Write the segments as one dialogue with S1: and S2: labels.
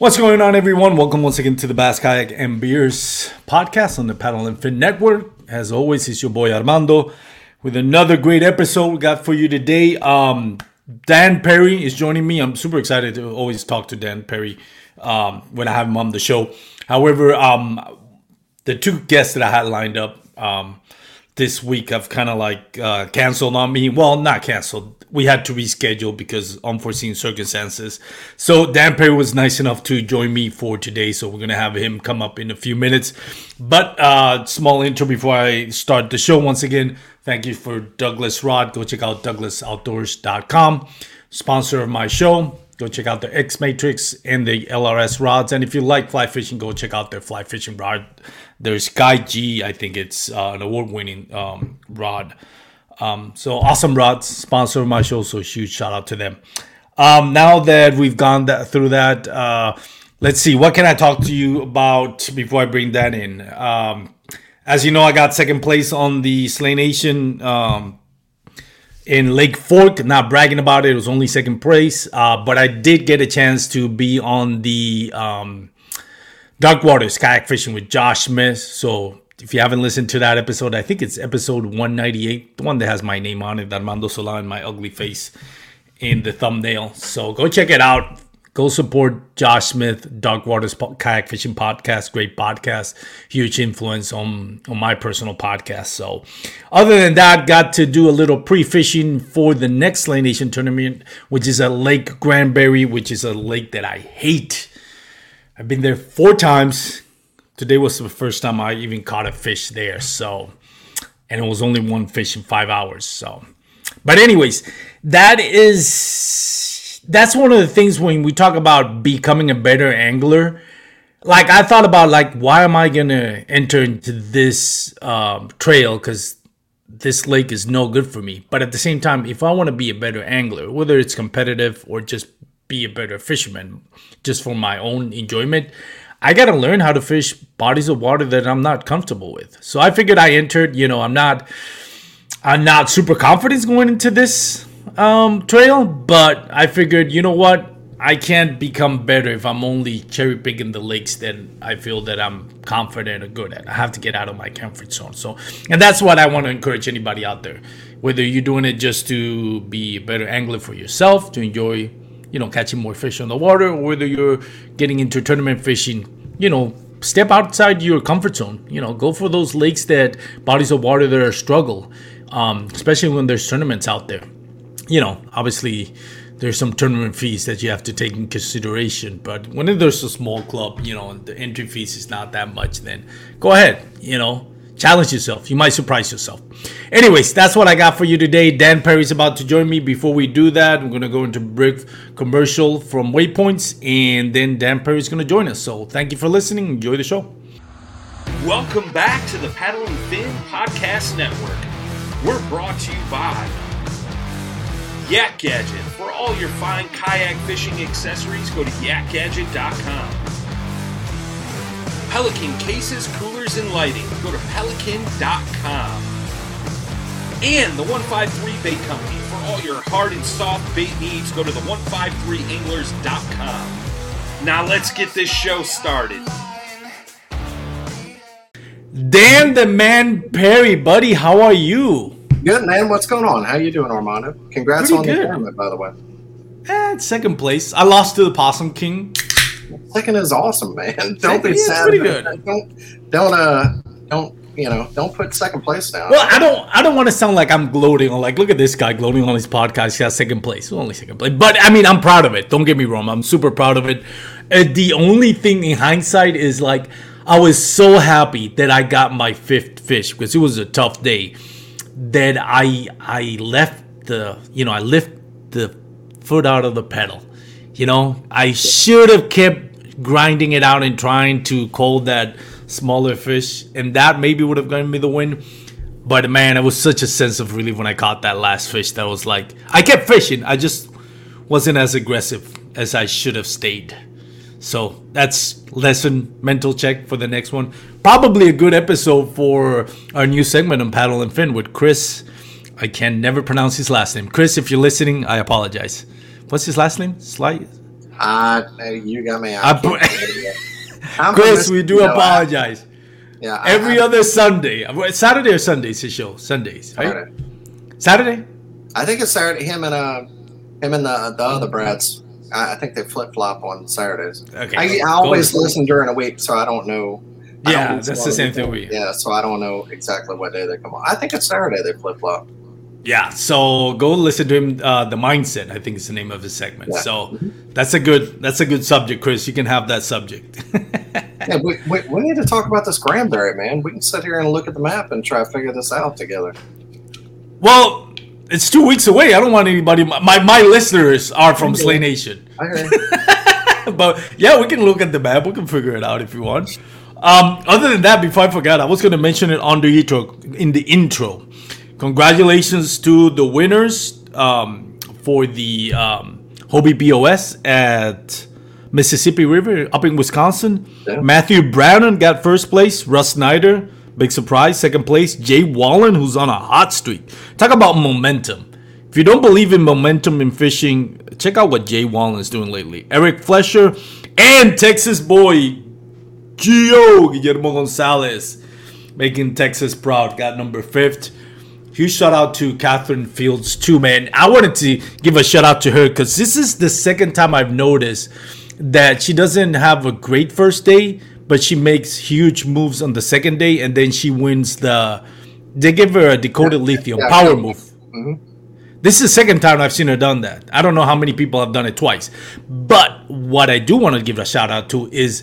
S1: What's going on, everyone? Welcome once again to the Bass Kayak and Beers podcast on the Paddle and Fin Network. As always, it's your boy Armando with another great episode we got for you today. Um, Dan Perry is joining me. I'm super excited to always talk to Dan Perry um, when I have him on the show. However, um, the two guests that I had lined up um, this week have kind of like uh, canceled on me. Well, not canceled we had to reschedule because unforeseen circumstances. So Dan Perry was nice enough to join me for today. So we're gonna have him come up in a few minutes. But uh, small intro before I start the show. Once again, thank you for Douglas Rod. Go check out douglasoutdoors.com, sponsor of my show. Go check out the X Matrix and the LRS rods. And if you like fly fishing, go check out their fly fishing rod. There's Guy G. I think it's uh, an award-winning um, rod. Um, so awesome rods, sponsor of my show. So huge shout out to them. Um, now that we've gone that, through that, uh, let's see what can I talk to you about before I bring that in. Um, as you know, I got second place on the Slay Nation um, in Lake Fork. Not bragging about it; it was only second place, uh, but I did get a chance to be on the um, Dark Waters kayak fishing with Josh Smith. So if you haven't listened to that episode, I think it's episode 198, the one that has my name on it, Armando Sola and my ugly face in the thumbnail. So go check it out. Go support Josh Smith, Dark Waters Kayak Fishing Podcast. Great podcast. Huge influence on, on my personal podcast. So, other than that, got to do a little pre fishing for the next Slay Nation tournament, which is a Lake Granbury, which is a lake that I hate. I've been there four times today was the first time I even caught a fish there. So, and it was only one fish in five hours. So, but anyways, that is that's one of the things when we talk about becoming a better angler. Like I thought about like why am I gonna enter into this um, trail because this lake is no good for me. But at the same time, if I want to be a better angler, whether it's competitive or just be a better fisherman, just for my own enjoyment, I got to learn how to fish bodies of water that I'm not comfortable with. So I figured I entered, you know, I'm not I'm not super confident going into this um, trail, but I figured, you know what? I can't become better if I'm only cherry picking the lakes that I feel that I'm confident or good at. I have to get out of my comfort zone. So, and that's what I want to encourage anybody out there. Whether you're doing it just to be a better angler for yourself, to enjoy you know, catching more fish on the water, or whether you're getting into tournament fishing, you know, step outside your comfort zone. You know, go for those lakes that bodies of water that are struggle, um, especially when there's tournaments out there. You know, obviously there's some tournament fees that you have to take in consideration. But when there's a small club, you know, the entry fees is not that much, then go ahead, you know, Challenge yourself. You might surprise yourself. Anyways, that's what I got for you today. Dan Perry's about to join me. Before we do that, we're going to go into brief commercial from Waypoints, and then Dan Perry's going to join us. So thank you for listening. Enjoy the show.
S2: Welcome back to the Paddle and Fin Podcast Network. We're brought to you by Yak Gadget. For all your fine kayak fishing accessories, go to yakgadget.com. Pelican cases, coolers, and lighting. Go to pelican.com. And the 153 Bait Company. For all your hard and soft bait needs, go to the 153anglers.com. Now let's get this show started.
S1: Dan the Man Perry, buddy, how are you?
S3: Good man. What's going on? How you doing, Armando? Congrats
S1: Pretty
S3: on
S1: good.
S3: the tournament, by the way.
S1: Eh, second place. I lost to the Possum King.
S3: Second is awesome, man. Don't be
S1: is
S3: sad.
S1: pretty good.
S3: Don't don't uh don't you know don't put second place down.
S1: Well, I don't. I don't want to sound like I'm gloating on like, look at this guy gloating on his podcast. He got second place, only second place. But I mean, I'm proud of it. Don't get me wrong. I'm super proud of it. Uh, the only thing in hindsight is like, I was so happy that I got my fifth fish because it was a tough day. That I I left the you know I lift the foot out of the pedal. You know, I should have kept grinding it out and trying to call that smaller fish, and that maybe would have given me the win. But man, it was such a sense of relief when I caught that last fish. That was like I kept fishing. I just wasn't as aggressive as I should have stayed. So that's lesson mental check for the next one. Probably a good episode for our new segment on paddle and fin with Chris. I can never pronounce his last name. Chris, if you're listening, I apologize. What's his last name? Sly.
S3: Uh, you got me.
S1: I
S3: I
S1: Chris, we do
S3: you know, I-
S1: apologize.
S3: yeah,
S1: Every other Sunday, Saturday or Sundays, his show. Sundays, right?
S3: Saturday.
S1: Saturday.
S3: I think it's Saturday. Him and uh, him and the the other Brads. I, think they flip flop on Saturdays.
S1: Okay.
S3: I, I always
S1: with-
S3: listen during a week, so I don't know.
S1: Yeah,
S3: don't
S1: that's the same thing we.
S3: Yeah, so I don't know exactly what day they come on. I think it's Saturday they flip flop.
S1: Yeah, so go listen to him. Uh, the mindset, I think, is the name of his segment.
S3: Yeah.
S1: So that's a good that's a good subject, Chris. You can have that subject.
S3: Yeah, we, we, we need to talk about this Granbury, man. We can sit here and look at the map and try to figure this out together.
S1: well, it's two weeks away. I don't want anybody. My my, my listeners are from Slay Nation, but yeah, we can look at the map. We can figure it out if you want. Um, other than that, before I forgot, I was going to mention it on the intro. In the intro, congratulations to the winners um, for the um, Hobie BOS at Mississippi River up in Wisconsin.
S3: Yeah.
S1: Matthew Brannon got first place. Russ Snyder, big surprise, second place. Jay Wallen, who's on a hot streak. Talk about momentum. If you don't believe in momentum in fishing, check out what Jay Wallen is doing lately. Eric Flesher and Texas boy Gio Guillermo Gonzalez making Texas proud. Got number fifth. Huge shout out to Catherine Fields too, man. I wanted to give a shout out to her because this is the second time I've noticed that she doesn't have a great first day, but she makes huge moves on the second day, and then she wins the. They give her a Dakota Lithium
S3: yeah,
S1: power move. This is the second time I've seen her done that. I don't know how many people have done it twice. But what I do want to give a shout out to is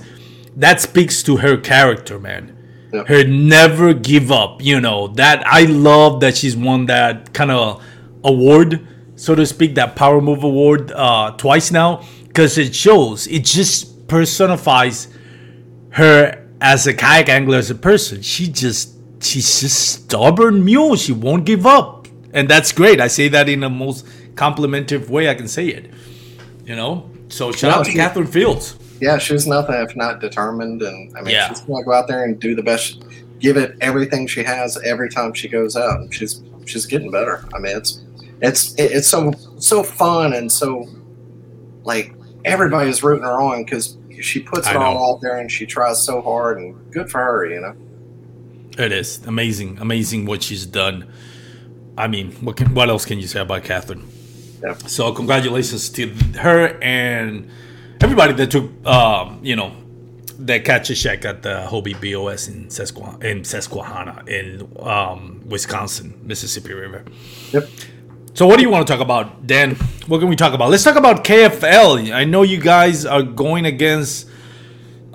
S1: that speaks to her character, man.
S3: Yeah.
S1: Her never give up, you know. That I love that she's won that kind of award, so to speak, that power move award uh twice now because it shows it just personifies her as a kayak angler as a person. She just she's just stubborn mule. She won't give up, and that's great. I say that in the most complimentary way I can say it. You know. So shout
S3: No,
S1: out to
S3: she-
S1: Catherine Fields.
S3: Yeah, she's nothing if not determined, and I mean,
S1: Yeah.
S3: she's gonna go out there and do the best, give it everything she has every time she goes out. And she's she's getting better. I mean, it's it's it's so so fun and so like everybody's rooting her on because she puts it all out there and she tries so hard and good for her, you know.
S1: It is amazing, amazing what she's done. I mean, what can, what else can you say about Catherine?
S3: Yeah.
S1: So congratulations to her and everybody that took, um, you know, that catch a check at the Hobie BOS in Susquehanna, in Susquehanna in um, Wisconsin, Mississippi River.
S3: Yep.
S1: So what do you want to talk about, Dan? What can we talk about? Let's talk about KFL. I know you guys are going against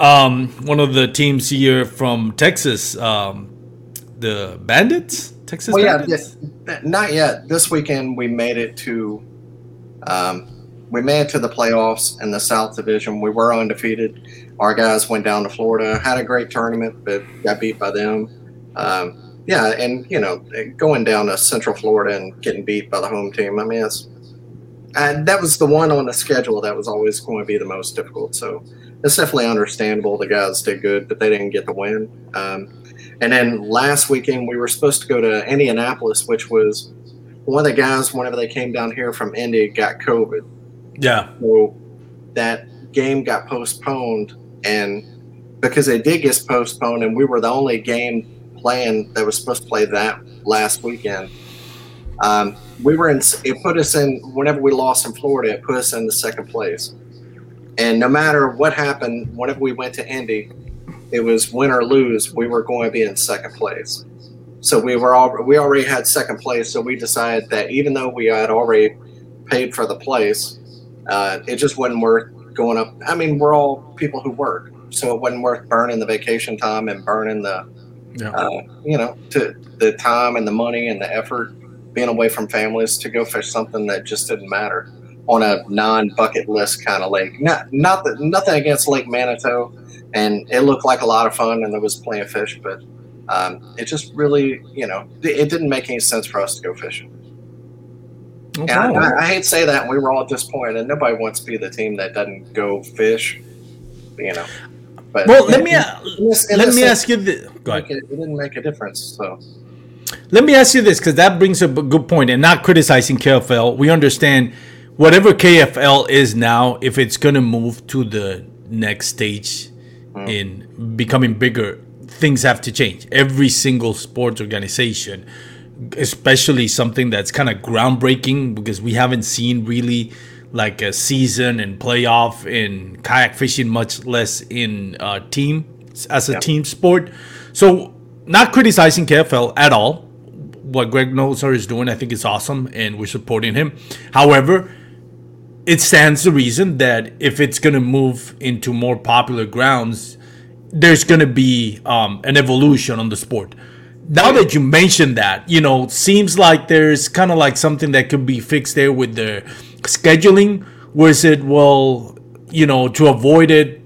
S1: um, one of the teams here from Texas, um, the Bandits. Texas
S3: Well, yeah,
S1: Bandits.
S3: th- not yet. This weekend we made it to, um, we made it to the playoffs in the South Division. We were undefeated. Our guys went down to Florida, had a great tournament, but got beat by them. Um, yeah, and you know, going down to Central Florida and getting beat by the home team. I mean, it's and that was the one on the schedule that was always going to be the most difficult. So it's definitely understandable. The guys did good, but they didn't get the win. Um, and then last weekend, we were supposed to go to Indianapolis, which was one of the guys, whenever they came down here from Indy, got COVID.
S1: yeah,
S3: So that game got postponed. And because it did get postponed, and we were the only game playing that was supposed to play that last weekend, um, we were in, it put us in, whenever we lost in Florida, it put us in the second place. And no matter what happened, whenever we went to Indy, it was win or lose, we were going to be in second place. So we were all we already had second place. So we decided that even though we had already paid for the place, uh, it just wasn't worth going up. I mean, we're all people who work, so it wasn't worth burning the vacation time and burning the,
S1: Yeah.
S3: uh, you know, to the time and the money and the effort being away from families to go fish something that just didn't matter on a non-bucket list kind of lake. Not not that nothing against Lake Manitou, and it looked like a lot of fun and there was plenty of fish, but um, it just really, you know, it didn't make any sense for us to go fishing.
S1: No
S3: And. I, I hate to say that, we were all disappointed. And nobody wants to be the team that doesn't go fish, you know. But
S1: well, let me
S3: in
S1: uh,
S3: this- in
S1: let
S3: this
S1: me ask you this. Go ahead.
S3: It, it didn't make a difference. So
S1: Let me ask you this because that brings up a good point, and not criticizing KFL. We understand whatever KFL is now, if it's going to move to the next stage in becoming bigger, things have to change. Every single sports organization, especially something that's kind of groundbreaking, because we haven't seen really like a season and playoff in kayak fishing, much less in uh, team as a
S3: Yeah.
S1: team sport. So, not criticizing KFL at all. What Greg Nosar is doing, I think, is awesome, and we're supporting him. However, it stands to reason that if it's going to move into more popular grounds, there's going to be um, an evolution on the sport. Now that you mentioned that, you know, seems like there's kind of like something that could be fixed there with the scheduling. Was it well, you know, to avoid it,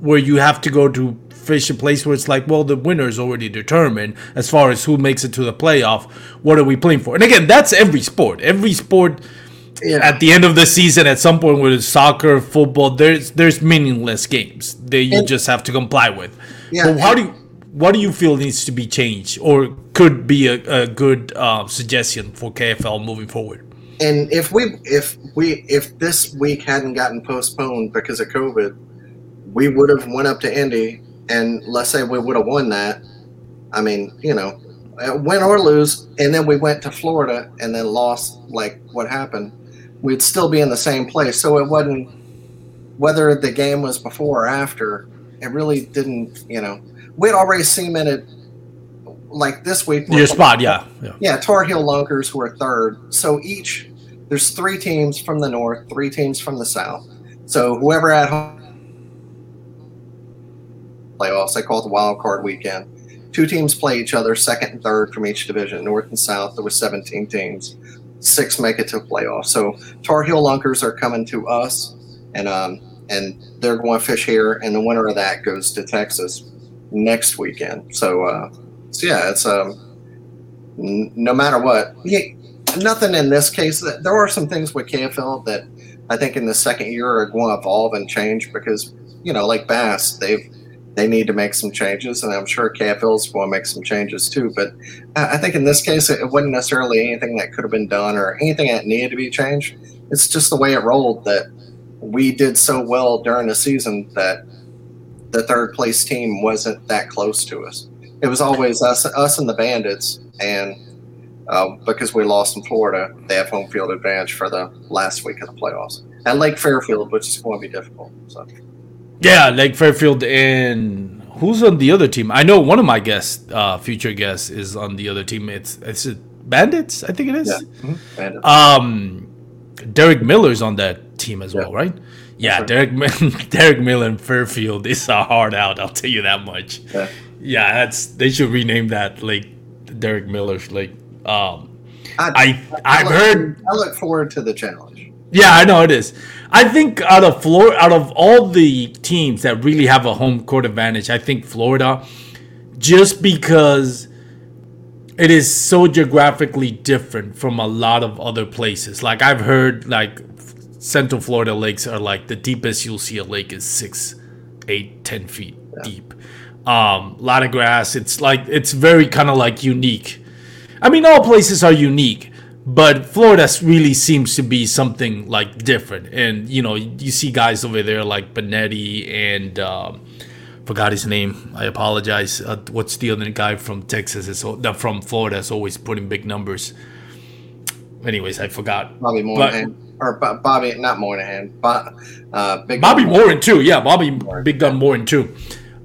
S1: where you have to go to fish a place where it's like, well, the winner is already determined as far as who makes it to the playoff. What are we playing for? And again, that's every sport. Every sport
S3: yeah,
S1: at the end of the season, at some point, with soccer, football, there's there's meaningless games that you
S3: And-
S1: just have to comply with.
S3: Yeah,
S1: But how do you, what do you feel needs to be changed, or could be a, a good uh, suggestion for KFL moving forward?
S3: And if we if we if this week hadn't gotten postponed because of COVID, we would have went up to Indy, and let's say we would have won that. I mean, you know, uh, win or lose, and then we went to Florida and then lost. Like what happened, we'd still be in the same place. So it wasn't whether the game was before or after. It really didn't. You know, we'd already cemented. Like this week,
S1: Your spot, yeah, yeah.
S3: yeah, Tar Heel Lunkers who are third. So each there's three teams from the north, three teams from the south. So whoever at home playoffs, they call it the wild card weekend. Two teams play each other, second and third from each division, north and south. There was 17 teams. Six make it to playoffs. So Tar Heel Lunkers are coming to us, and um, and they're going to fish here, and the winner of that goes to Texas next weekend. So, uh, so yeah, it's um, n- no matter what, yeah, nothing in this case. There are some things with KFL that I think in the second year are going to evolve and change because you know, like Bass, they've they need to make some changes, and I'm sure KFL is going to make some changes too. But I think in this case, it wasn't necessarily anything that could have been done or anything that needed to be changed. It's just the way it rolled that we did so well during the season that the third place team wasn't that close to us. It was always us, us and the Bandits, and uh, because we lost in Florida, they have home field advantage for the last week of the playoffs at Lake Fairfield, which is going to be difficult. So.
S1: Yeah, like Fairfield and who's on the other team? I know one of my guests, uh, future guests, is on the other team. It's it's Bandits, I think it is.
S3: Yeah. Mhm. Bandits.
S1: Um, Derek Miller's on that team as well, right? Yeah,
S3: right.
S1: Derek Derek Miller and Fairfield is a hard out. I'll tell you that much.
S3: Yeah.
S1: Yeah, that's they should rename that like Derek Miller's like. Um,
S3: I,
S1: I I've
S3: look-
S1: heard
S3: I look forward to the challenge.
S1: yeah, I know it is. I think out of Florida, out of all the teams that really have a home court advantage, I think Florida, just because it is so geographically different from a lot of other places. Like I've heard, like Central Florida lakes are like the deepest you'll see a lake is six, eight, ten feet deep. Um, a lot of grass. It's like it's very kind of like unique. I mean, all places are unique, but Florida really seems to be something like different. And you know, you see guys over there like Benetti and um, forgot his name. I apologize. Uh, what's the other guy from Texas? Is uh, from Florida is always putting big numbers. Anyways, I forgot. But-
S3: Moynihan or Bo- Bobby, not Moynihan, but uh, Big
S1: Bobby
S3: Gun
S1: Morin too. Yeah, Bobby Big Gun Morin too.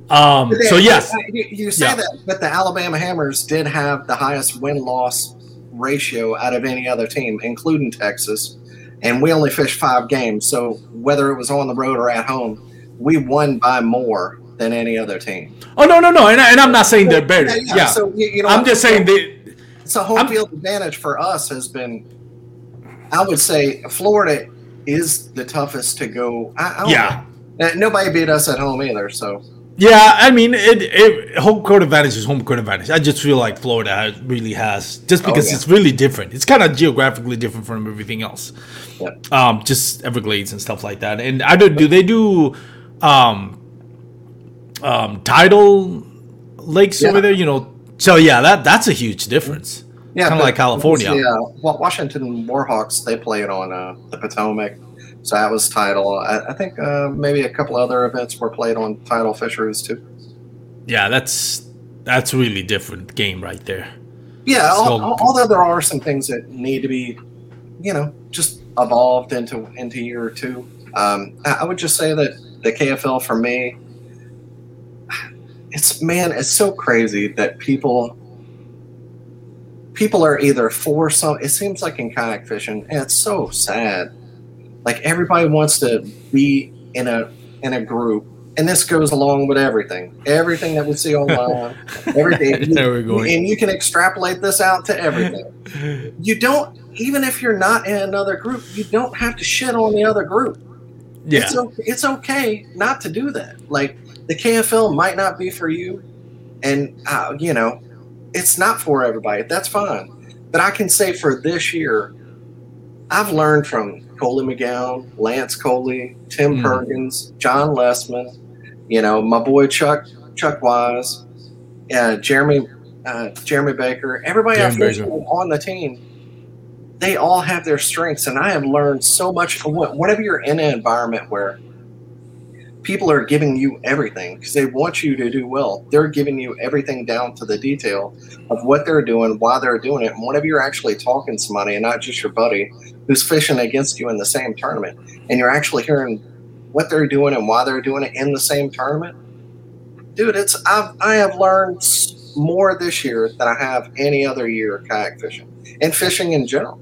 S1: Um,
S3: they-
S1: so yes,
S3: you, you say
S1: Yeah.
S3: that, but the Alabama Hammers did have the highest win loss ratio out of any other team, including Texas, and we only fished five games. So whether it was on the road or at home, we won by more than any other team.
S1: oh no no no, and, I, and I'm not saying they're better. Yeah,
S3: So you, you know,
S1: I'm just saying they.
S3: So home
S1: I'm-
S3: field advantage for us has been, I would say, Florida is the toughest to go. I, I don't
S1: Yeah.
S3: know. Nobody beat us at home either. So
S1: Yeah, I mean, it, it home court advantage is home court advantage. I just feel like Florida has, really has, just
S3: Oh,
S1: because
S3: yeah.
S1: it's really different. It's kind of geographically different from everything else. Um, just Everglades and stuff like that. And I don't do they do um, um, tidal lakes
S3: Yeah.
S1: over there? You know, so yeah, that that's a huge difference.
S3: yeah,
S1: Kinda like California.
S3: Yeah, well, Washington Warhawks they played on uh, the Potomac, so that was title. I, I think uh, maybe a couple other events were played on tidal fisheries too.
S1: Yeah, that's that's really different game right there.
S3: Yeah,
S1: So-
S3: although there are some things that need to be, you know, just evolved into into year two. Um, I, I would just say that the KFL for me, it's man, it's so crazy that people people are either for some. It seems like in kayak fishing, and it's so sad. Like everybody wants to be in a in a group. And this goes along with everything. Everything that we see online, everything.
S1: There we're going.
S3: And you can extrapolate this out to everything. You don't, even if you're not in another group, you don't have to shit on the other group.
S1: Yeah,
S3: It's, o- it's okay not to do that. Like the KFL might not be for you, and uh, you know, it's not for everybody. That's fine. But I can say for this year, I've learned from Coley McGowan, Lance Coley, Tim
S1: Mm.
S3: Perkins, John Lessman, you know, my boy Chuck Chuck Wise, uh, Jeremy uh, Jeremy Baker, everybody I've
S1: Jeremy
S3: fished
S1: Baker.
S3: on the team. They all have their strengths, and I have learned so much. Whenever you're in an environment where people are giving you everything because they want you to do well, they're giving you everything down to the detail of what they're doing, why they're doing it. And whenever you're actually talking to somebody and not just your buddy who's fishing against you in the same tournament, and you're actually hearing what they're doing and why they're doing it in the same tournament, dude, it's I've, I have learned more this year than I have any other year kayak fishing and fishing in general.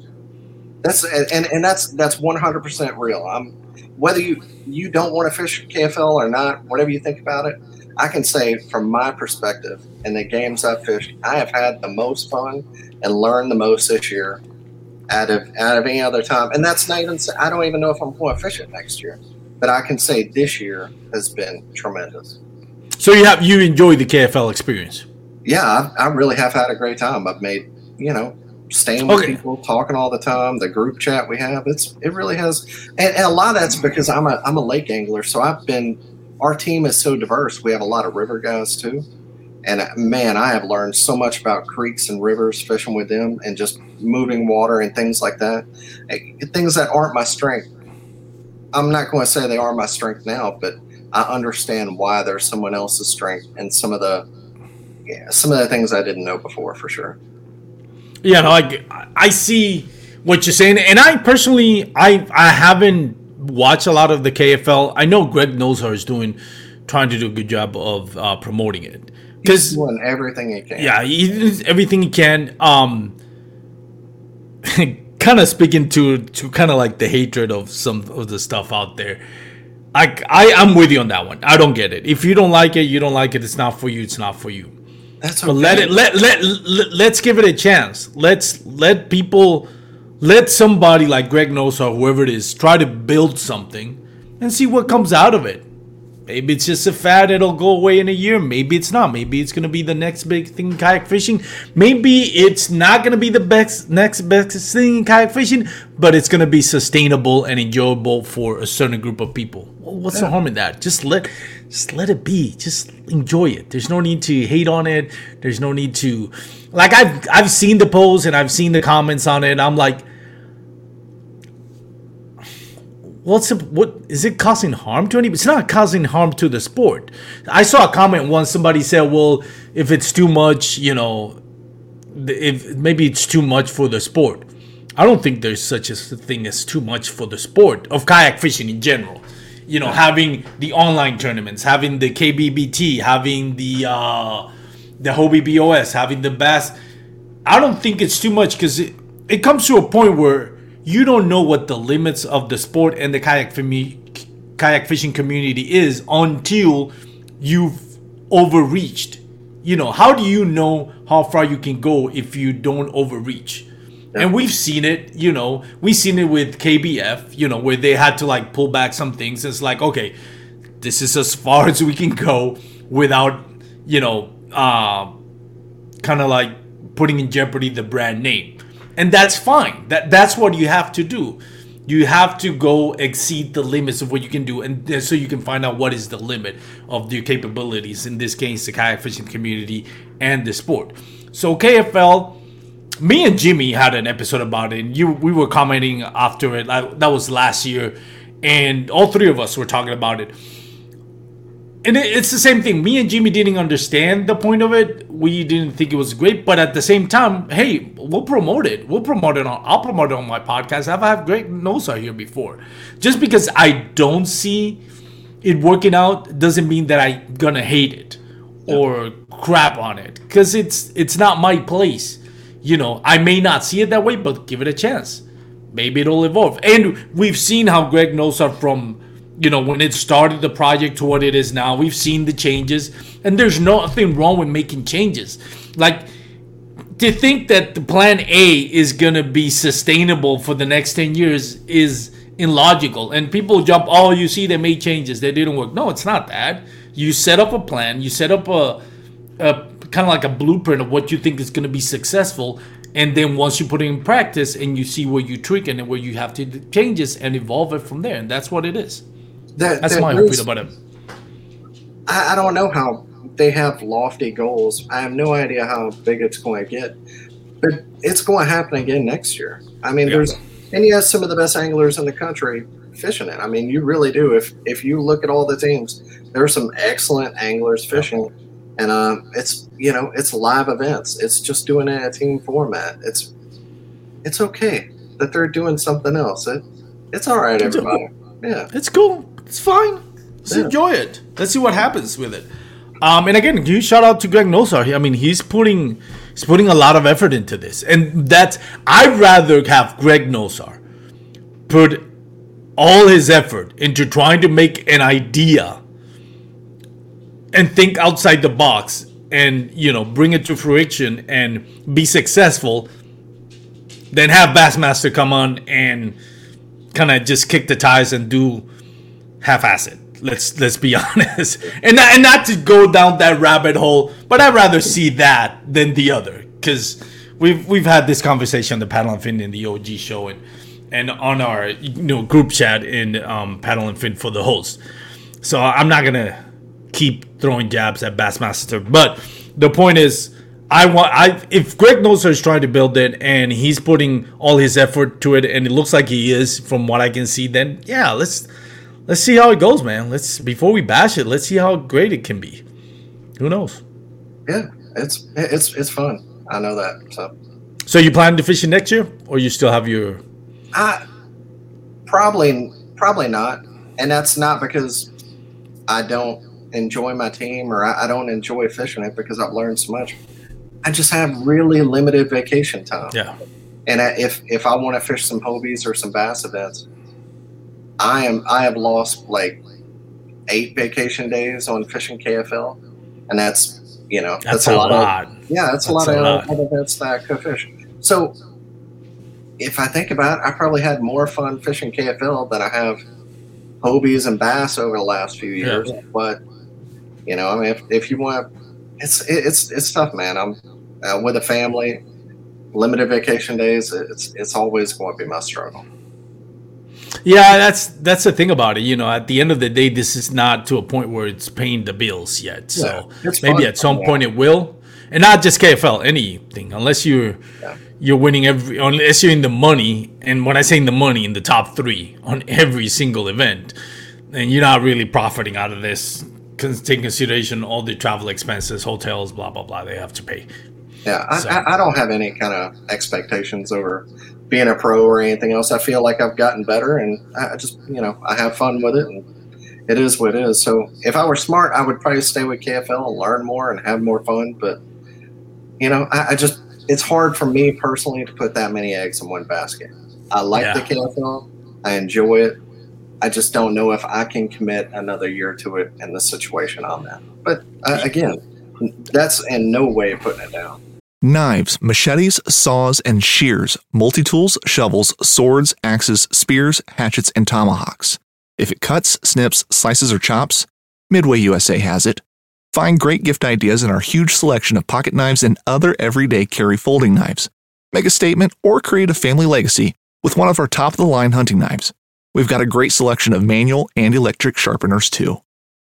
S3: That's and, and that's that's 100 percent real. I'm whether you you don't want to fish KFL or not, whatever you think about it. I can say from my perspective, in the games I've fished, I have had the most fun and learned the most this year out of out of any other time. And that's not even. I don't even know if I'm going to fish it next year, but I can say this year has been tremendous.
S1: so you have you enjoy the KFL experience.
S3: Yeah, I, I really have had a great time. I've made you know staying with
S1: Okay.
S3: people, talking all the time. The group chat we have, it's it really has, and, and a lot of that's because I'm a I'm a lake angler, so I've been. Our team is so diverse. We have a lot of river guys too, and uh, man, I have learned so much about creeks and rivers, fishing with them, and just moving water and things like that. Things that aren't my strength. I'm not going to say they are my strength now, but I understand why they're someone else's strength and some of the yeah, some of the things I didn't know before for sure.
S1: Yeah, no, I, I see what you're saying, and I personally, I I haven't watched a lot of the KFL. I know Greg Nosar is doing, trying to do a good job of uh, promoting it
S3: He's
S1: because
S3: doing everything he can.
S1: yeah, he does everything he can. Um, kind of speaking to to kind of like the hatred of some of the stuff out there. I I I'm with you on that one. I don't get it. If you don't like it, you don't like it. It's not for you. It's not for you.
S3: That's okay.
S1: But let it let, let let let's give it a chance. Let's let people let somebody like Greg Nosar whoever it is try to build something and see what comes out of it. Maybe it's just a fad, it'll go away in a year. Maybe it's not. Maybe it's gonna be the next big thing in kayak fishing. Maybe it's not gonna be the best next best thing in kayak fishing, but it's gonna be sustainable and enjoyable for a certain group of people. Well, what's the harm in that? Just let just let it be. Just enjoy it. There's no need to hate on it. There's no need to like I've I've seen the posts and I've seen the comments on it. I'm like what's the, what is it causing harm to anybody? It's not causing harm to the sport. I saw a comment once somebody said, "Well, if it's too much, you know, if maybe it's too much for the sport." I don't think there's such a thing as too much for the sport of kayak fishing in general. You know, having the online tournaments, having the KBBT, having the uh, the Hobie BOS, having the Bass. I don't think it's too much because it, it comes to a point where you don't know what the limits of the sport and the kayak fami- kayak fishing community is until you've overreached. You know, how do you know how far you can go if you don't overreach? And we've seen it, you know, we've seen it with KBF, you know, where they had to like pull back some things. It's like, okay, this is as far as we can go without, you know, uh, kind of like putting in jeopardy the brand name. And that's fine. That that's what you have to do. You have to go exceed the limits of what you can do, and so you can find out what is the limit of your capabilities. In this case, the kayak fishing community and the sport. So KFL me and Jimmy had an episode about it. And you, we were commenting after it. Like, that was last year, and all three of us were talking about it. And it, it's the same thing. Me and Jimmy didn't understand the point of it. We didn't think it was great, but at the same time, hey, we'll promote it. We'll promote it on. I'll promote it on my podcast. I've had Greg Nosar here before. Just because I don't see it working out doesn't mean that I'm gonna hate it or crap on it because it's it's not my place you know, I may not see it that way, but give it a chance. Maybe it'll evolve. And we've seen how Greg Nosar from, you know, when it started the project to what it is now, we've seen the changes. And there's nothing wrong with making changes. Like, to think that the plan A is going to be sustainable for the next 10 years is illogical. And people jump, oh, you see, they made changes, they didn't work. No, it's not that. You set up a plan, you set up a, kind of like a blueprint of what you think is going to be successful. And then once you put it in practice and you see where you tweak and where you have to do changes and evolve it from there. And that's what it is.
S3: That,
S1: that's
S3: that
S1: my opinion about it.
S3: I, I don't know how they have lofty goals. I have no idea how big it's going to get, but it's going to happen again next year. I mean,
S1: Yeah.
S3: there's and you have some of the best anglers in the country fishing it. I mean, you really do. If if you look at all the teams, there are some excellent anglers fishing, and uh, it's you know it's live events. It's just doing it in a team format. It's it's okay that they're doing something else. It it's all right, everybody. Yeah.
S1: It's cool. It's fine. Let's
S3: Yeah.
S1: enjoy it. Let's see what happens with it. Um, and again, huge shout out to Greg Nosar. I mean, he's putting he's putting a lot of effort into this, and that's I'd rather have Greg Nosar put all his effort into trying to make an idea and think outside the box and you know bring it to fruition and be successful then have Bassmaster come on and kind of just kick the tires and do half-ass it. Let's let's be honest, and not, and not to go down that rabbit hole, but I'd rather see that than the other because we've we've had this conversation on the Paddle and Fin in the OG show and and on our you know group chat in um, Paddle and Fin for the host. So I'm not gonna keep throwing jabs at Bassmaster, but the point is. I want I if Greg Nosar is trying to build it and he's putting all his effort to it and it looks like he is from what I can see, then yeah, let's let's see how it goes, man. Let's before we bash it, let's see how great it can be. Who knows?
S3: Yeah, it's it's it's fun. I know that. So
S1: So you plan to fish it next year, or you still have your?
S3: I probably probably not, and that's not because I don't enjoy my team or I, I don't enjoy fishing it because I've learned so much. I just have really limited vacation time,
S1: Yeah,
S3: and I, if if I want to fish some hobies or some bass events, I am I have lost like eight vacation days on fishing KFL, and that's you know
S1: that's, a lot.
S3: of yeah, that's, a lot
S1: a
S3: of
S1: lot.
S3: events that I could fish. So, if I think about it, I probably had more fun fishing KFL than I have Hobies and bass over the last few
S1: Yeah.
S3: years. But you know, I mean, if, if you want, it's it's it's tough, man. I'm uh, with a family, limited vacation days. It's it's always going to be my struggle.
S1: Yeah, that's that's the thing about it. You know, at the end of the day, this is not to a point where it's paying the bills yet. So
S3: Yeah,
S1: maybe
S3: fun.
S1: at some
S3: Yeah.
S1: point it will, and not just KFL, anything. Unless you're
S3: Yeah.
S1: you're winning every, unless you're in the money. And when I say in the money, in the top three on every single event, and you're not really profiting out of this. Take consideration all the travel expenses, hotels, blah blah blah. They have to pay.
S3: Yeah, I,
S1: So-
S3: I, I don't have any kind of expectations over being a pro or anything else. I feel like I've gotten better, and I I just you know I have fun with it, and it is what it is. So if I were smart, I would probably stay with KFL and learn more and have more fun. But you know, I, I just it's hard for me personally to put that many eggs in one basket. I like
S1: Yeah.
S3: the KFL, I enjoy it. I just don't know if I can commit another year to it in the situation I'm in. But uh, again, that's in no way putting it down.
S4: Knives, machetes, saws, and shears, multi tools, shovels, swords, axes, spears, hatchets, and tomahawks. If it cuts, snips, slices, or chops, Midway USA has it. Find great gift ideas in our huge selection of pocket knives and other everyday carry folding knives. Make a statement or create a family legacy with one of our top of the line hunting knives. We've got a great selection of manual and electric sharpeners too.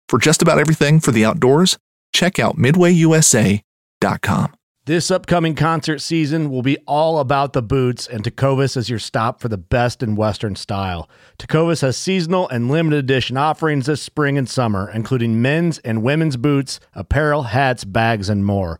S4: For just about everything for the outdoors, check out midwayusa.com.
S5: This upcoming concert season will be all about the boots, and Tecovas is your stop for the best in Western style. Tecovas has seasonal and limited edition offerings this spring and summer, including men's and women's boots, apparel, hats, bags, and more.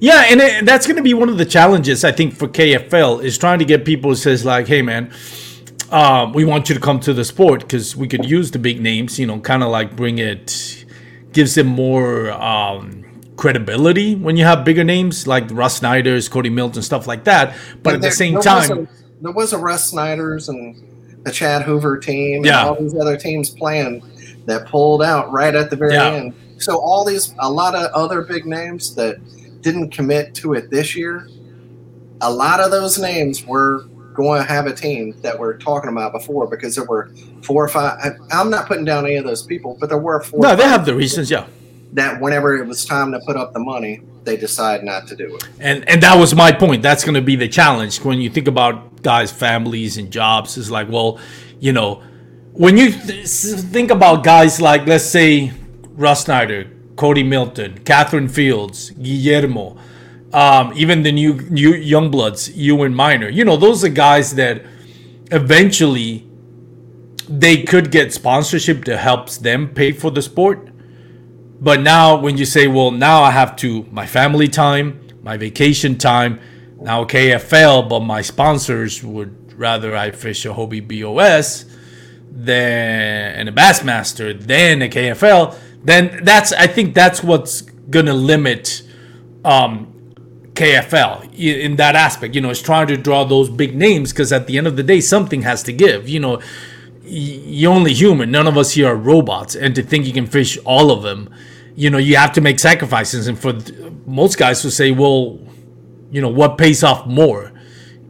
S1: Yeah, and it, that's going to be one of the challenges I think for KFL is trying to get people who says like, "Hey, man, um, we want you to come to the sport because we could use the big names, you know, kind of like bring it, gives them more um, credibility when you have bigger names like Russ Snyder's, Cody Milton, stuff like that. But at the same
S3: there
S1: time,
S3: was a, there was a Russ Snyder's and the Chad Hoover team
S1: Yeah.
S3: and all these other teams playing that pulled out right at the very
S1: Yeah.
S3: end. So all these, a lot of other big names that didn't commit to it this year. A lot of those names were going to have a team that we're talking about before because there were four or five. I'm not putting down any of those people, but there were four.
S1: no, they have the reasons, yeah.
S3: that whenever it was time to put up the money, they decide not to do it.
S1: And and that was my point. That's going to be the challenge when you think about guys' families and jobs. Is like, well, you know, when you th- think about guys like, let's say, Russ Snyder, Cody Milton, Catherine Fields, Guillermo, um, even the new new young bloods, Ewan Minor. You know, those are guys that eventually they could get sponsorship that helps them pay for the sport. But now, when you say, well, now I have to, my family time, my vacation time, now KFL, but my sponsors would rather I fish a Hobie BOS than and a Bassmaster than a KFL, then that's, I think that's what's to limit um, KFL in that aspect. You know, it's trying to draw those big names because at the end of the day, something has to give. You know, you're only human. None of us here are robots, and to think you can fish all of them, you know, you have to make sacrifices. And for most guys to say, well, you know, what pays off more,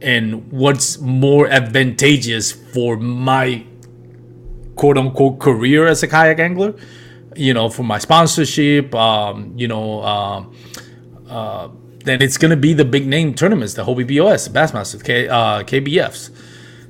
S1: and what's more advantageous for my quote unquote career as a kayak angler, you know, for my sponsorship, um, you know. Um, uh, then it's going to be the big name tournaments, the Hobie BOS, the Bassmasters, K, uh, KBFs.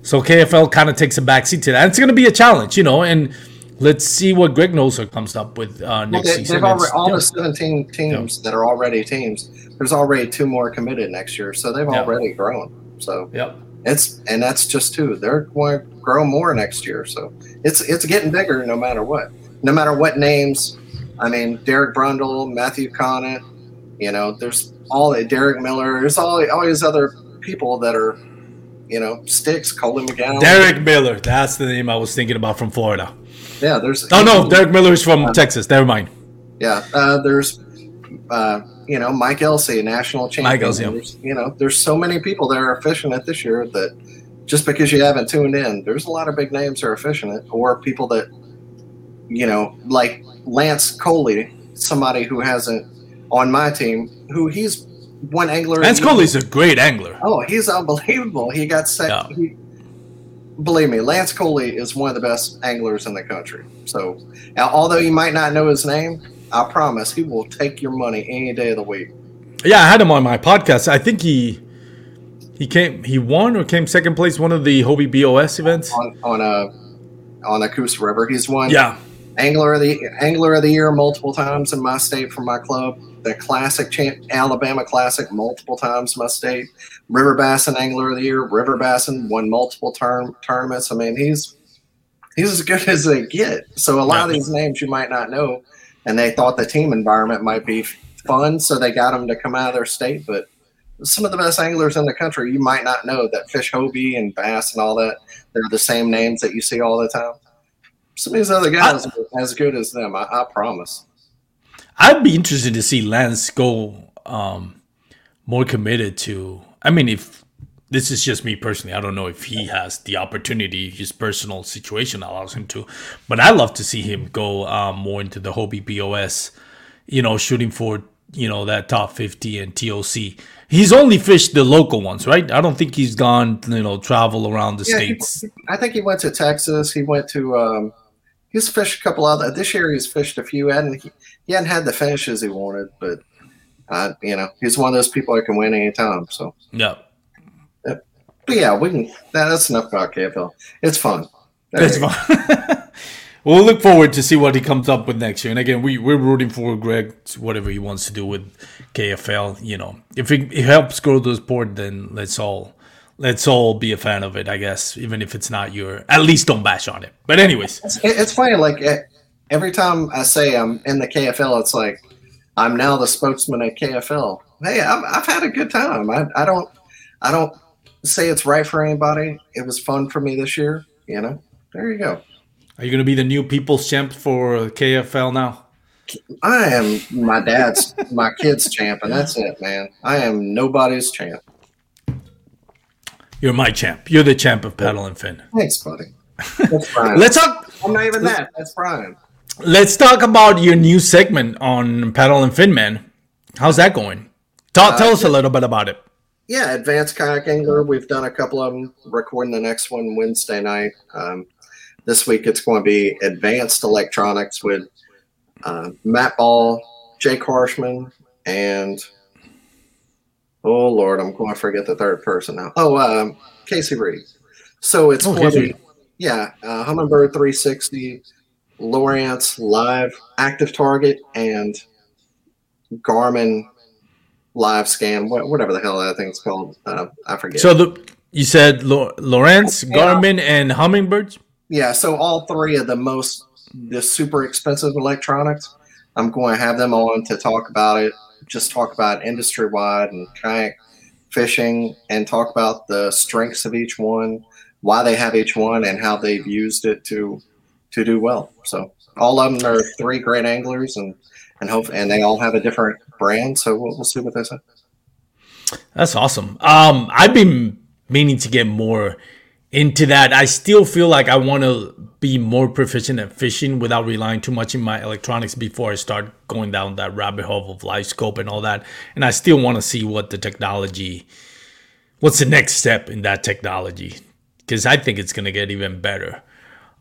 S1: So KFL kind of takes a backseat to that. It's going to be a challenge, you know, and let's see what Greg Nosar comes up with uh,
S3: Well,
S1: next
S3: they,
S1: season.
S3: they've already, all
S1: yeah.
S3: the 17 teams that are already teams. There's already two more committed next year, so they've
S1: Yeah.
S3: already grown. So
S1: Yep.
S3: it's and that's just two. They're going to grow more next year. So it's it's getting bigger no matter what. No matter what names. I mean, Derek Brundle, Matthew Connett. You know, there's all the Derek Miller. There's all all these other people that are, you know, sticks. Colin McGowan.
S1: Derek Miller. That's the name I was thinking about from Florida.
S3: Yeah, there's.
S1: Oh, no. Derek Miller is from Texas. Never mind.
S3: Yeah, uh, there's, uh, you know, Mike Elsey, national champion.
S1: Mike Elsey, yeah.
S3: You know, there's so many people that are fishing it this year that just because you haven't tuned in, there's a lot of big names that are fishing it, or people that, you know, like Lance Coley, somebody who hasn't on my team, who he's one angler.
S1: Lance Coley's a great angler.
S3: Oh, he's unbelievable. He got set.
S1: Yeah.
S3: He, believe me, Lance Coley is one of the best anglers in the country. So, although you might not know his name, I promise he will take your money any day of the week.
S1: Yeah, I had him on my podcast. I think he he came he won or came second place one of the Hobie BOS events.
S3: on on a on the Coosa River. He's won
S1: Yeah.
S3: Angler of the angler of the year multiple times in my state for my club. The classic champ, Alabama Classic multiple times in my state. River Bassin Angler of the Year. River Bassin won multiple term tournaments. I mean, he's he's as good as they get. So a lot of these names you might not know, and they thought the team environment might be fun, so they got them to come out of their state. But some of the best anglers in the country, you might not know that fish hobie and bass and all that. They're the same names that you see all the time. Some of these other guys are as good as them. I, I promise.
S1: I'd be interested to see Lance go um, more committed to. I mean, if this is just me personally, I don't know if he has the opportunity, his personal situation allows him to, but I'd love to see him go um, more into the Hobie BOS, you know, shooting for, you know, that top 50 and TOC. He's only fished the local ones, right? I don't think he's gone, you know, travel around the
S3: Yeah, he-
S1: states.
S3: I think he went to Texas. He went to. Um, he's fished a couple other. This year he's fished a few. Hadn't he, he hadn't had the finishes he wanted, but uh, you know he's one of those people that can win anytime. So,
S1: Yeah.
S3: but yeah, we can. That, that's enough about KFL. It's fun. There go.
S1: fine. we'll look forward to see what he comes up with next year. And again, we we're rooting for Greg whatever he wants to do with KFL. You know, if it, it helps grow the sport, then let's all let's all be a fan of it. I guess, even if it's not your, at least don't bash on it. But anyways,
S3: It- it's funny. Like every time I say I'm in the KFL, it's like I'm now the spokesman at KFL. Hey, I've, I've had a good time. I, I don't. I don't say it's right for anybody. It was fun for me this year. You know. There you go.
S1: are you going to be the new people's champ for KFL now?
S3: I am my dad's, my kid's champ, and that's it, man. I am nobody's champ.
S1: You're my champ. You're the champ of paddle and fin.
S3: Thanks, buddy. That's Brian.
S1: Let's talk.
S3: I'm not even that. That's Brian.
S1: Let's talk about your new segment on paddle and fin, man. How's that going? Talk, tell us a little bit about it.
S3: Yeah, Advanced Kayak Angler. We've done a couple of them. Recording the next one Wednesday night. Um, this week it's going to be Advanced Electronics with uh, Matt Ball, Jake Harshman, and oh Lord, I'm going to forget the third person now. Oh, um, Casey Reed. So it's
S1: Oh,
S3: going to
S1: Casey
S3: be yeah, uh, Humminbird 360, Lowrance Live Active Target, and Garmin Live Scan, wha- whatever the hell that thing's called. Uh, I forget.
S1: So the you said Lo- Lowrance, Garmin, and Humminbirds.
S3: yeah, so all three of the most the super expensive electronics, I'm going to have them on to talk about it. Just talk about industry wide and kayak fishing, and talk about the strengths of each one, why they have each one, and how they've used it to to do well. So all of them are three great anglers, and and hope and they all have a different brand. So we'll, we'll see what they say.
S1: That's awesome. Um, I've been meaning to get more into that. I still feel like I want to be more proficient at fishing without relying too much in my electronics before I start going down that rabbit hole of live scope and all that. And I still want to see what the technology, what's the next step in that technology, because I think it's gonna get even better.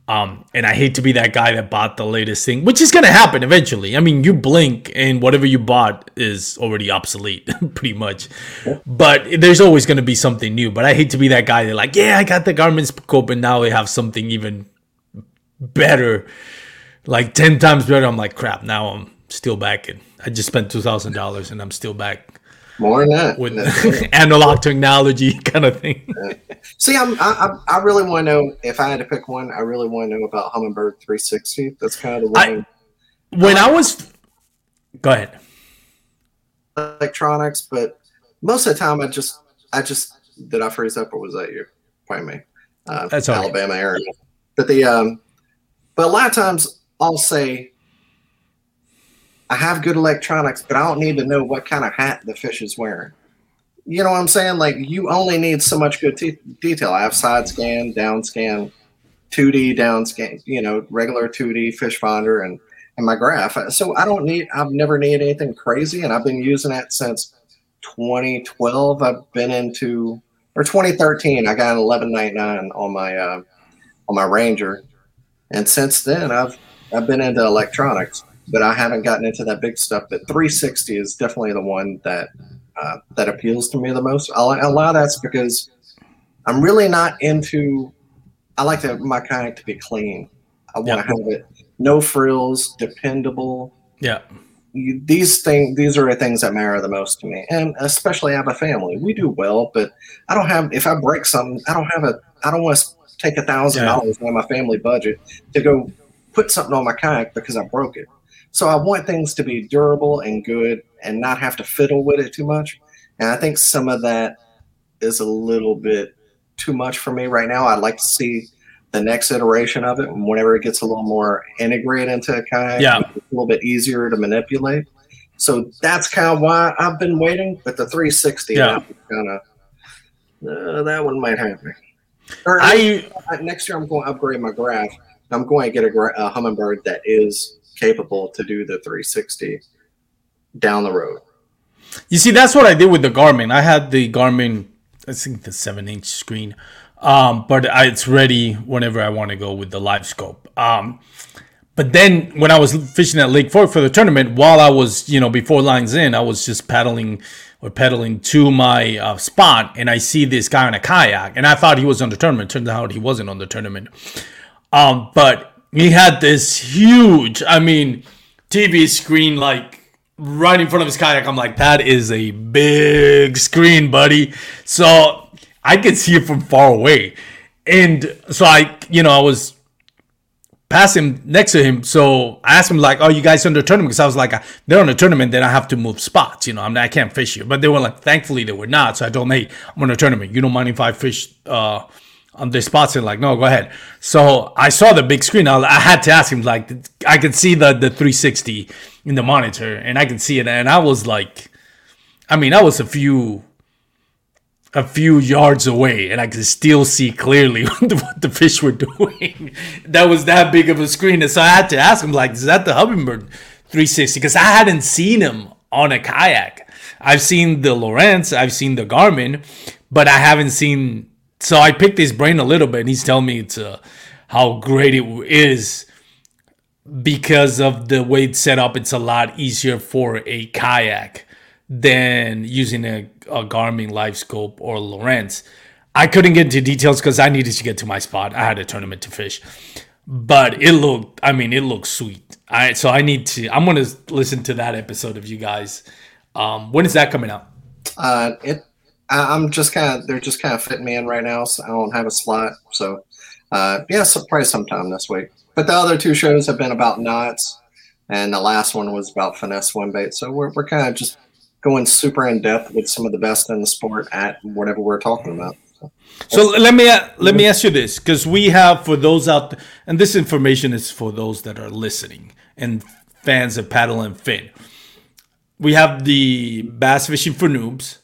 S1: Um, and I hate to be that guy that bought the latest thing, which is gonna happen eventually. I mean, you blink and whatever you bought is already obsolete, pretty much. But there's always gonna be something new. But I hate to be that guy that like, yeah, I got the Garmin scope and now they have something even better, like ten times better. I'm like, crap. Now I'm still back, and I just spent two thousand dollars, and I'm still back
S3: More than that.
S1: with analog technology kind of thing.
S3: See, I'm, I, I I really want to know if I had to pick one. I really want to know about Humminbird 360. That's kind of the
S1: I-
S3: one
S1: when I was, go ahead.
S3: electronics, but most of the time, I just I just did I freeze up or was that you? Pardon me. Uh,
S1: That's right.
S3: Alabama area. But the um, but a lot of times I'll say I have good electronics, but I don't need to know what kind of hat the fish is wearing. you know what I'm saying? Like you only need so much good detail. I have side scan, down scan, 2D down scan, you know, regular 2D fish finder and and my graph. So I don't need I've never needed anything crazy and I've been using that since 2012. I've been into or 2013. I got an 1199 on my uh, on my Ranger, and since then I've I've been into electronics, but I haven't gotten into that big stuff. But 360 is definitely the one that uh, that appeals to me the most. A lot of that's because I'm really not into. I like to, my kayak to be clean. I want to have it no frills, dependable.
S1: Yeah.
S3: You, these things, these are the things that matter the most to me, and especially I have a family. We do well, but I don't have. If I break something, I don't have a. I don't want to take a thousand dollars out of my family budget to go put something on my kayak because I broke it. So I want things to be durable and good and not have to fiddle with it too much. And I think some of that is a little bit too much for me right now. I'd like to see the next iteration of it whenever it gets a little more integrated into a kayak.
S1: Yeah.
S3: a little bit easier to manipulate. So that's kind of why I've been waiting. But the 360,
S1: Yeah.
S3: kind of uh, that one might happen. Or
S1: I
S3: next year I'm going to upgrade my graph. I'm going to get a, a Humminbird that is capable to do the 360 down the road.
S1: You see, that's what I did with the Garmin. I had the Garmin, I think the seven inch screen, um, but I, it's ready whenever I want to go with the live scope. Um, but then when I was fishing at Lake Fork for the tournament, while I was, you know, before lines in, I was just paddling or pedaling to my uh, spot, and I see this guy on a kayak, and I thought he was on the tournament. Turns out he wasn't on the tournament. Um, but he had this huge, I mean, TV screen like right in front of his kayak. I'm like, that is a big screen, buddy. So I could see it from far away. And so I, you know, I was passing next to him. So I asked him like, "Oh, you guys on the tournament?" Because I was like, "They're on a tournament, then I have to move spots. You know, I'm I can't fish here." But they were like, thankfully they were not. So I told them, "Hey, I'm on a tournament. You don't mind if I fish uh, on the spots?" And like, "No, go ahead." So I saw the big screen. I, I had to ask him like, I could see the the 360 in the monitor, and I could see it, and I was like, I mean, I was a few a few yards away and I could still see clearly what the fish were doing. that was that big of a screen. And so I had to ask him, like, is that the Humminbird 360? Because I hadn't seen him on a kayak. I've seen the Lowrance, I've seen the Garmin, but I haven't seen. So I picked his brain a little bit and he's telling me uh, how great it is because of the way it's set up. It's a lot easier for a kayak than using a, a Garmin Live Scope or Lowrance. I couldn't get into details because I needed to get to my spot. I had a tournament to fish, but it looked. I mean, it looked sweet. So I need to. I'm gonna listen to that episode of you guys. Um, when is that coming out?
S3: Uh, it. I, I'm just kind of. They're just kind of fitting me in right now, so I don't have a slot. So, uh, yeah, so probably sometime this week. But the other two shows have been about knots, and the last one was about finesse swim bait. So we're we're kind of just going super in depth with some of the best in the sport at whatever we're talking about.
S1: So let me let me ask you this, because we have for those out, there, and this information is for those that are listening and fans of paddle and fin. We have the bass fishing for noobs,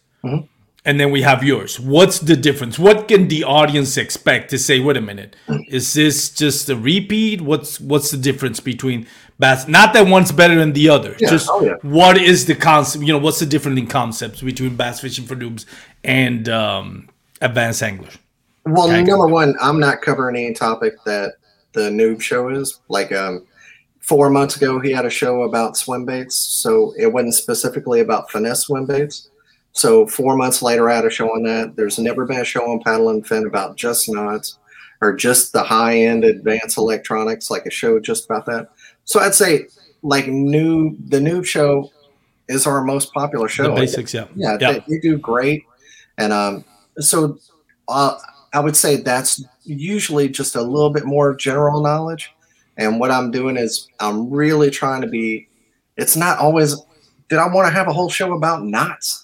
S1: and then we have yours. What's the difference? What can the audience expect to say? Wait a minute, is this just a repeat? What's what's the difference between bass? Not that one's better than the other.
S3: Yeah,
S1: Just
S3: oh yeah.
S1: what is the concept? You know, what's the difference in concepts between bass fishing for noobs and um, advanced anglers?
S3: Well,
S1: Okay.
S3: number one, I'm not covering any topic that the noob show is. Like um, four months ago, he had a show about swim baits, so it wasn't specifically about finesse swim baits. So four months later, I had a show on that. There's never been a show on paddle and fin about just knots or just the high end advanced electronics, like a show just about that. So I'd say like new the new show is our most popular show.
S1: The basics, yeah,
S3: Yeah,
S1: yeah.
S3: They, they do great, and um, so uh, I would say that's usually just a little bit more general knowledge. And what I'm doing is I'm really trying to be. It's not always. Did I want to have a whole show about knots?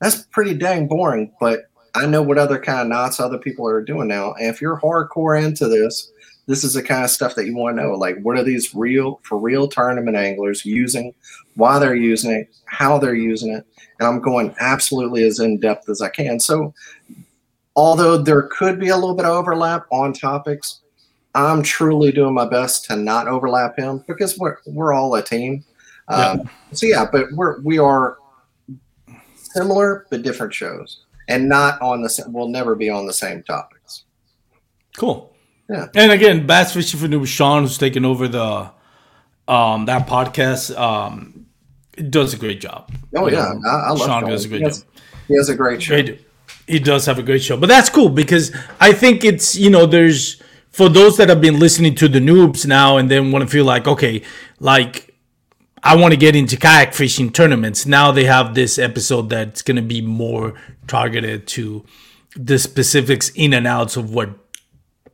S3: That's pretty dang boring. But I know what other kind of knots other people are doing now. And if you're hardcore into this, this is the kind of stuff that you want to know. Like, what are these real for real tournament anglers using? Why they're using it? How they're using it? And I'm going absolutely as in depth as I can. So, although there could be a little bit of overlap on topics, I'm truly doing my best to not overlap him because we're we're all a team. Um, So yeah, but we're we are similar but different shows, and not on the same. We'll never be on the same topics.
S1: Cool.
S3: Yeah.
S1: And again, Bass Fishing for New Sean, who's taking over the um that podcast, um, does a great job.
S3: Oh yeah, I, I love
S1: Sean does a great
S3: he has,
S1: job.
S3: He has a great show.
S1: He, he does have a great show, but that's cool because I think it's you know there's for those that have been listening to the noobs now and then want to feel like okay, like I want to get into kayak fishing tournaments. Now they have this episode that's going to be more targeted to the specifics in and outs of what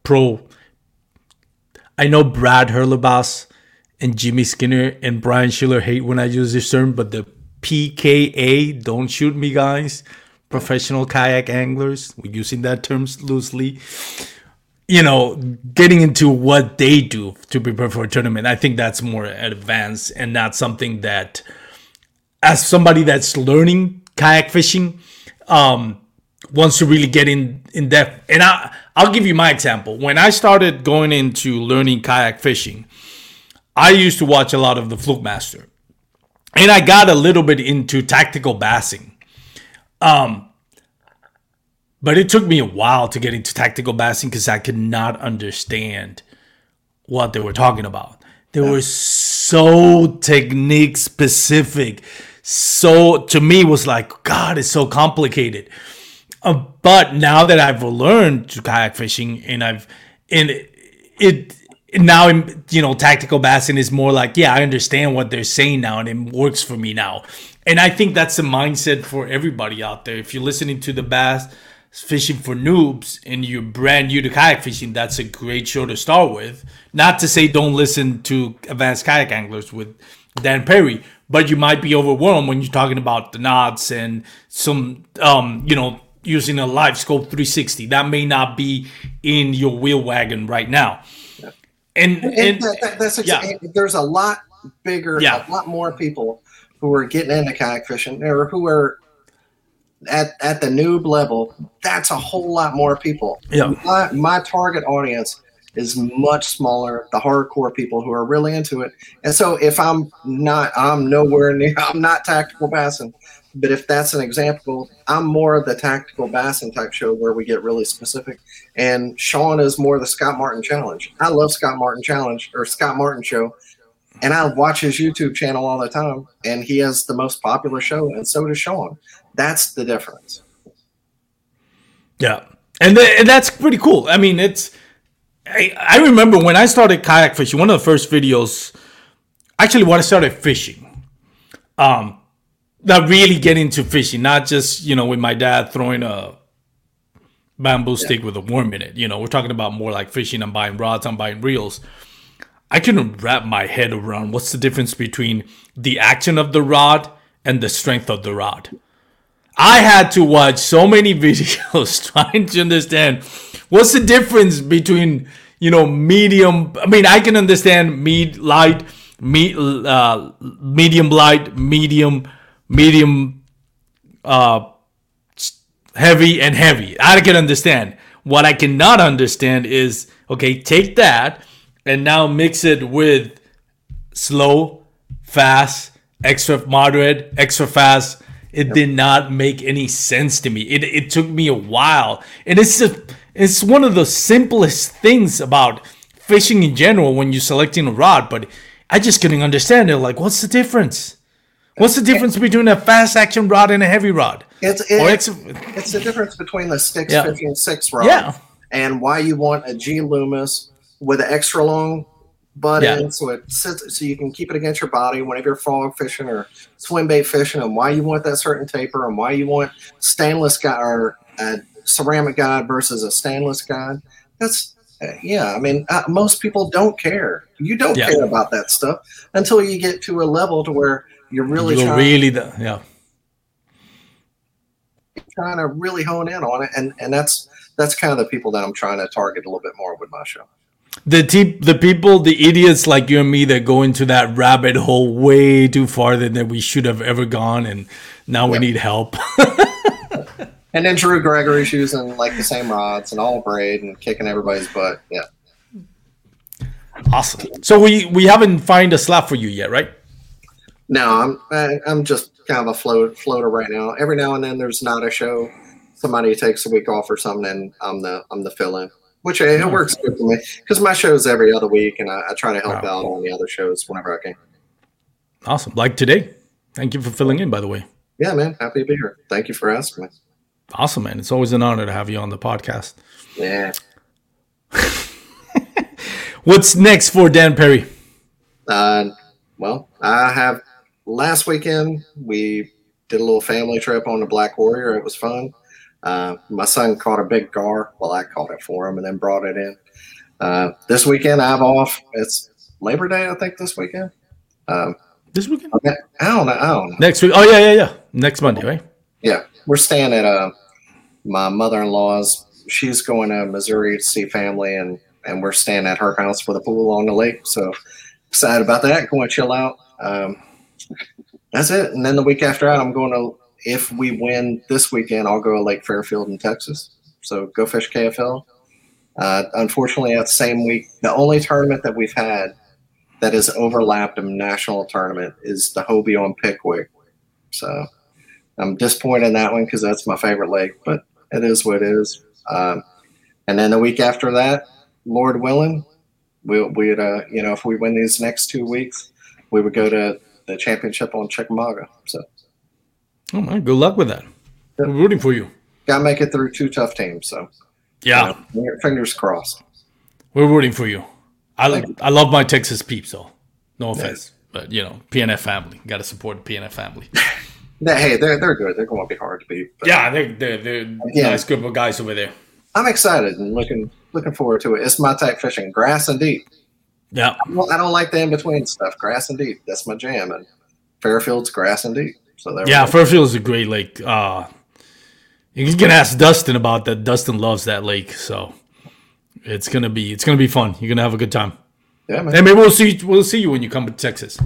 S1: pro. I know Brad Hurlebass and Jimmy Skinner and Brian Schiller hate when I use this term, but the PKA, don't shoot me, guys. Professional kayak anglers, we're using that term loosely. You know, getting into what they do to prepare for a tournament, I think that's more advanced and not something that, as somebody that's learning kayak fishing, um, wants to really get in in depth. And I I'll give you my example. When I started going into learning kayak fishing, I used to watch a lot of the Flukemaster. And I got a little bit into tactical bassing. Um but it took me a while to get into tactical bassing because I could not understand what they were talking about. They were so technique specific. So to me it was like, God, it's so complicated. Uh, but now that I've learned to kayak fishing and I've and it, it now you know tactical bassing is more like yeah I understand what they're saying now and it works for me now and I think that's the mindset for everybody out there if you're listening to the bass fishing for noobs and you're brand new to kayak fishing that's a great show to start with not to say don't listen to advanced kayak anglers with Dan Perry but you might be overwhelmed when you're talking about the knots and some um you know using a live scope 360 that may not be in your wheel wagon right now and,
S3: And,
S1: and
S3: that, that- that's
S1: yeah.
S3: there's a lot bigger,
S1: Yeah.
S3: a lot more people who are getting into kayak fishing or who are at at the noob level. That's a whole lot more people.
S1: Yeah.
S3: my, my target audience is much smaller. The hardcore people who are really into it. And so if I'm not, I'm nowhere near. I'm not tactical bassing. But if that's an example, I'm more of the tactical bassing type show where we get really specific. And Sean is more the Scott Martin challenge. I love Scott Martin challenge or Scott Martin show. And I watch his YouTube channel all the time. And he has the most popular show, and so does Sean. That's the difference.
S1: Yeah, and, th- and that's pretty cool. I mean, it's. I, I remember when I started kayak fishing. One of the first videos, actually, when I started fishing, um, that really get into fishing, not just you know with my dad throwing a bamboo stick with a worm in it. You know, we're talking about more like fishing. I'm buying rods. I'm buying reels. I couldn't wrap my head around what's the difference between the action of the rod and the strength of the rod. I had to watch so many videos trying to understand what's the difference between you know medium. I mean, I can understand med light, uh, medium light, medium, medium, uh, heavy, and heavy. I can understand. What I cannot understand is okay, take that and now mix it with slow, fast, extra moderate, extra fast. It did not make any sense to me. It, it took me a while. And it's just, it's one of the simplest things about fishing in general when you're selecting a rod, but I just couldn't understand it. Like, what's the difference? What's the difference between a fast action rod and a heavy rod?
S3: It's it's,
S1: ex-
S3: it's the difference between the sticks
S1: Yeah.
S3: fishing six rod
S1: Yeah.
S3: and why you want a G Loomis with an extra long butt
S1: Yeah.
S3: end so it sits so you can keep it against your body whenever you're frog fishing or swim bait fishing and why you want that certain taper and why you want stainless guide or a ceramic guide versus a stainless guide. That's uh, yeah, I mean, uh, most people don't care. You don't
S1: Yeah.
S3: care about that stuff until you get to a level to where you're really
S1: You're really the, yeah.
S3: trying to really hone in on it, and and that's that's kind of the people that I'm trying to target a little bit more with my show.
S1: The te- the people, the idiots like you and me that go into that rabbit hole way too far than that we should have ever gone, and now we
S3: Yep.
S1: need help.
S3: And then Drew Gregory's using like the same rods and all braid and kicking everybody's butt. Yeah.
S1: awesome. So we we haven't find a slap for you yet, right?
S3: No, I'm I- I'm just kind of a float floater right now. Every now and then there's not a show. Somebody takes a week off or something, and I'm the I'm the fill in, which it, it works good for me because my show's every other week, and I, I try to help
S1: Wow.
S3: out on the other shows whenever I can.
S1: Awesome. Like today. Thank you for filling in, by the way.
S3: Yeah, man, happy to be here. Thank you for asking me.
S1: Awesome, man. It's always an honor to have you on the podcast.
S3: Yeah.
S1: What's next for Dan Perry?
S3: Uh, well, I have last weekend we did a little family trip on the Black Warrior. It was fun. Uh, my son caught a big gar. Well, I caught it for him and then brought it in. Uh, this weekend I'm off. It's Labor Day, I think, this weekend. Um,
S1: This weekend?
S3: I don't know. I don't know.
S1: Next week? Oh yeah, yeah, yeah. Next Monday, right?
S3: Yeah, we're staying at uh, my mother-in-law's. She's going to Missouri to see family, and and we're staying at her house with a pool on the lake. So excited about that. Going to chill out. Um, that's it. And then the week after that, I'm going to. If we win this weekend, I'll go to Lake Fairfield in Texas. So go fish KFL. Uh, unfortunately, that same week, the only tournament that we've had that has overlapped a national tournament is the Hobie on Pickwick. So I'm disappointed in that one because that's my favorite lake, but it is what it is. Um, and then the week after that, Lord willing, we'll, we'd, uh, you know, if we win these next two weeks, we would go to the championship on Chickamauga. So
S1: Oh man, good luck with that. We're rooting for you.
S3: got to make it through two tough teams. So
S1: Yeah,
S3: you know, fingers crossed.
S1: we're rooting for you. I I love my Texas peeps, though. No offense, but you know, PNF family. Got to support the PNF family.
S3: Hey, they're, they're good. They're going to be hard to beat.
S1: Yeah, they're they're, they're
S3: Yeah.
S1: nice group of guys over there.
S3: I'm excited and looking looking forward to it. It's my type fishing, grass and deep.
S1: Yeah,
S3: Well, I don't like the in between stuff. Grass and deep. That's my jam. And Fairfield's grass and deep. So there.
S1: yeah. Fairfield is a great lake. Uh, you can ask Dustin about that. Dustin loves that lake, so it's gonna be it's gonna be fun. You're gonna have a good time.
S3: yeah, man.
S1: And maybe we'll see we'll see you when you come to Texas.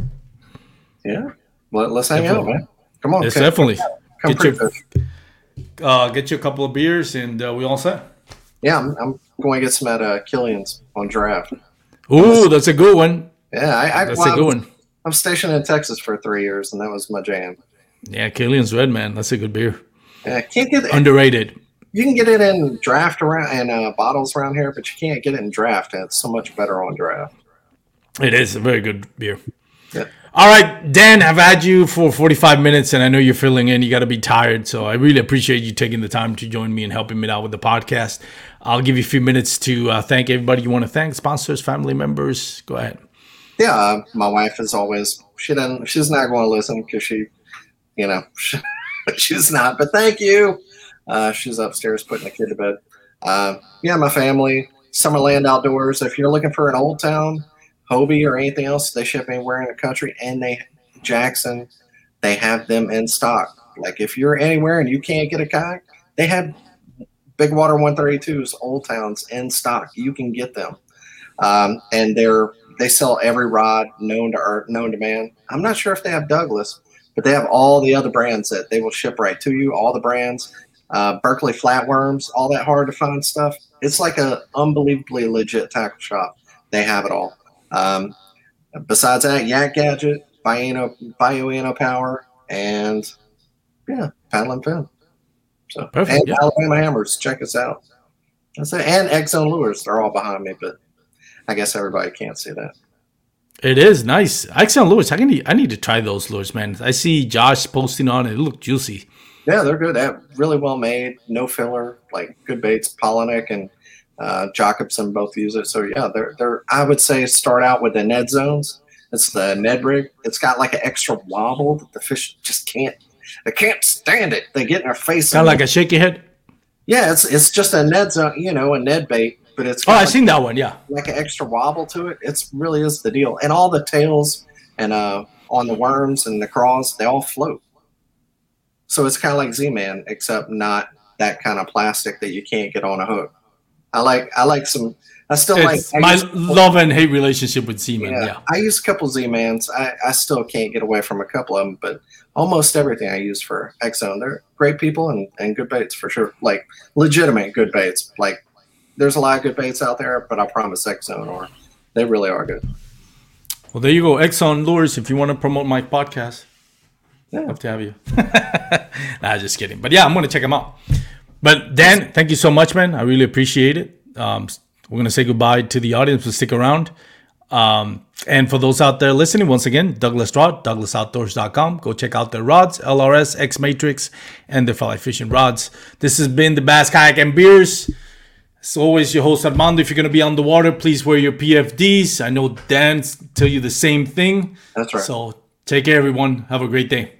S3: Yeah. Let, let's hang out, man. Come on.
S1: Yes,
S3: come,
S1: definitely.
S3: come
S1: Get your uh, get you a couple of beers, and uh, we all set.
S3: Yeah, I'm, I'm going to get some at uh, Killian's on draft.
S1: Ooh, that's a good one.
S3: Yeah, I, I,
S1: That's
S3: well,
S1: a good one.
S3: I'm stationed in Texas for three years, and that was my jam.
S1: Yeah, Killian's Red Man. That's a good beer.
S3: Yeah, can't get it.
S1: Underrated.
S3: You can get it in draft around and uh, bottles around here, but you can't get it in draft. And it's so much better on draft.
S1: It is a very good beer.
S3: Yeah.
S1: All right, Dan, I've had you for 45 minutes and I know you're filling in. You got to be tired. So I really appreciate you taking the time to join me and helping me out with the podcast. I'll give you a few minutes to uh, thank everybody you want to thank sponsors, family members. Go ahead.
S3: Yeah, uh, my wife is always she doesn't she's not going to listen because she, you know, she's not. But thank you. Uh, she's upstairs putting the kid to bed. Uh, yeah, my family, Summerland Outdoors. If you're looking for an old town, Hobie or anything else, they ship anywhere in the country, and they Jackson, they have them in stock. Like if you're anywhere and you can't get a kayak, they have Big Water 132s, Old Towns in stock. You can get them, um, and they're they sell every rod known to earth, known to man. I'm not sure if they have Douglas, but they have all the other brands that they will ship right to you. All the brands, uh, Berkley flatworms, all that hard to find stuff. It's like a unbelievably legit tackle shop. They have it all. Um, besides that, Yak Gadget, Bioenno, Bioenno Power, and yeah, Paddle and Fin. So
S1: Perfect,
S3: and
S1: yeah.
S3: Alabama Hammers, check us out. That's it. And Zone Lures, they're all behind me, but I guess everybody can't see that.
S1: It is nice. Excellent lures. I, can, I need to try those lures, man. I see Josh posting on it. It look juicy.
S3: Yeah, they're good. They're really well made, no filler, like good baits. Polinick and uh, Jacobson both use it. So yeah, they're they're. I would say start out with the Ned zones. It's the Ned rig. It's got like an extra wobble that the fish just can't. They can't stand it. They get in their face.
S1: Kind of like a shaky head.
S3: yeah, it's it's just a Ned zone, you know, a Ned bait, but it's
S1: Oh,
S3: got
S1: I
S3: like,
S1: seen that one. Yeah.
S3: like an extra wobble to it. It's really is the deal. And all the tails and uh on the worms and the craws, they all float. So it's kind of like Z-Man, except not that kind of plastic that you can't get on a hook. I like I like some I still like I
S1: my
S3: use-
S1: love and hate relationship with Z-Man.
S3: Yeah,
S1: Yeah.
S3: I use a couple Z-Mans. I, I still can't get away from a couple of them, but almost everything I use for X-Zone, they're great people and, and good baits for sure. Like legitimate good baits. Like there's a lot of good baits out there, but I promise X-Zone or they really are good.
S1: Well, there you go. X-Zone Lures, if you want to promote my podcast,
S3: Yeah.
S1: love to have you. nah, just kidding. But yeah, I'm going to check them out. But Dan, thank you so much, man. I really appreciate it. Um, we're going to say goodbye to the audience, but stick around. Um, and for those out there listening, once again, Douglas Rod, douglasoutdoors.com. Go check out their rods, LRS, X Matrix, and the fly fishing rods. This has been the Bass Kayak and Beers. As always, your host Armando. If you're going to be underwater, please wear your PFDs. I know Dan tell you the same thing.
S3: That's right.
S1: So take care, everyone. Have a great day.